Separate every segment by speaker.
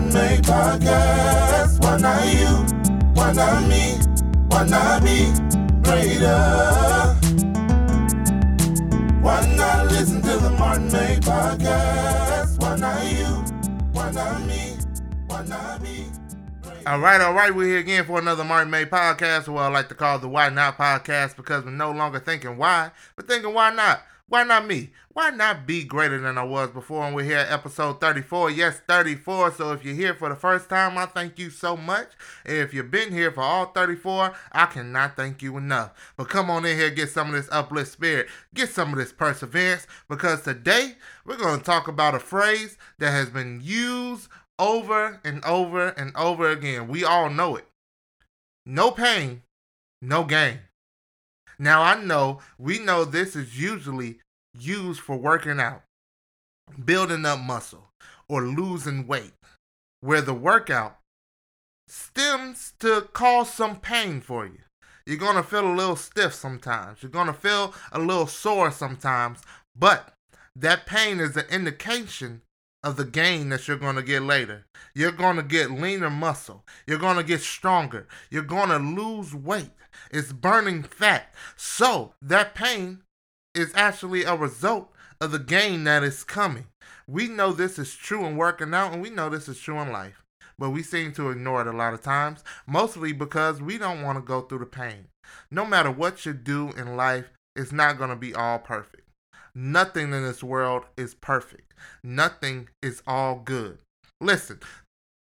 Speaker 1: Martin May podcast. Why not you? Why not me? Why not be greater? Why not listen to the Martin May podcast? Why not you? Why not me? Why not me?
Speaker 2: All right, all right, we're here again for another Martin May podcast, or I like to call the Why Not podcast, because we're no longer thinking why, but thinking why not? Why not me? Why not be greater than I was before? And we're here at episode 34. Yes, 34. So if you're here for the first time, I thank you so much. If you've been here for all 34, I cannot thank you enough. But come on in here, get some of this uplift spirit, get some of this perseverance, because today we're going to talk about a phrase that has been used over and over and over again. We all know it. No pain, no gain. Now I know we know this is usually used for working out, building up muscle, or losing weight, where the workout stems to cause some pain for you. You're going to feel a little stiff sometimes. You're going to feel a little sore sometimes, but that pain is an indication of the gain that you're going to get later. You're going to get leaner muscle. You're going to get stronger. You're going to lose weight. It's burning fat. So that pain is actually a result of the gain that is coming. We know this is true in working out, and we know this is true in life. But we seem to ignore it a lot of times, mostly because we don't want to go through the pain. No matter what you do in life, it's not going to be all perfect. Nothing in this world is perfect. Nothing is all good. Listen,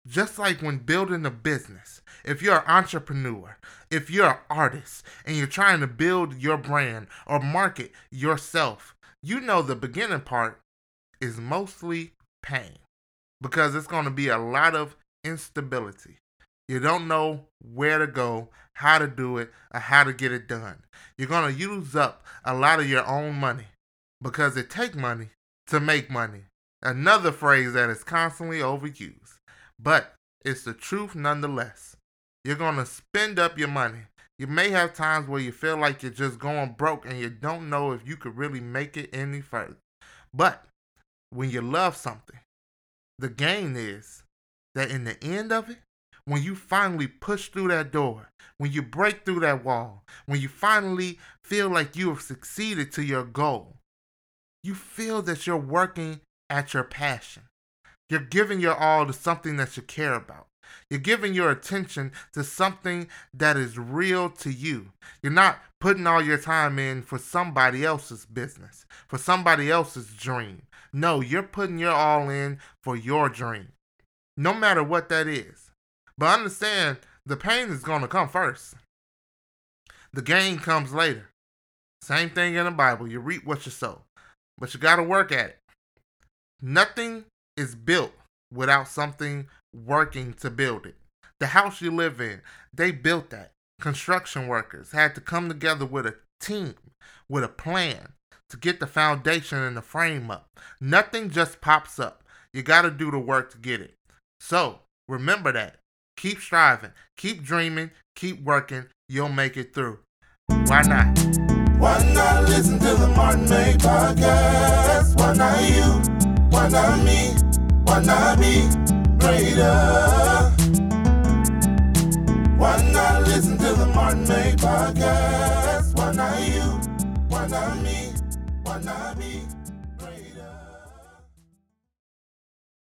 Speaker 2: just like when building a business, if you're an entrepreneur, if you're an artist, and you're trying to build your brand or market yourself, you know the beginning part is mostly pain because it's going to be a lot of instability. You don't know where to go, how to do it, or how to get it done. You're going to use up a lot of your own money because it take money to make money. Another phrase that is constantly overused but it's the truth nonetheless. You're going to spend up your money. You may have times where you feel like you're just going broke and you don't know if you could really make it any further. But when you love something, the gain is that in the end of it, when you finally push through that door, when you break through that wall, when you finally feel like you have succeeded to your goal, you feel that you're working at your passion. You're giving your all to something that you care about. You're giving your attention to something that is real to you. You're not putting all your time in for somebody else's business, for somebody else's dream. No, you're putting your all in for your dream, no matter what that is. But understand the pain is going to come first, the gain comes later. Same thing in the Bible. You reap what you sow, but you got to work at it. Nothing is built without something working to build it. The house you live in, they built that. Construction workers had to come together with a team, with a plan to get the foundation and the frame up. Nothing just pops up. You got to do the work to get it. So remember that. Keep striving, keep dreaming, keep working. You'll make it through. Why not?
Speaker 1: Why not listen to the Martin May podcast? Why not you? Why not me? Why not be greater? Why not listen to the Martin May podcast? Why not you? Why not me? Why not be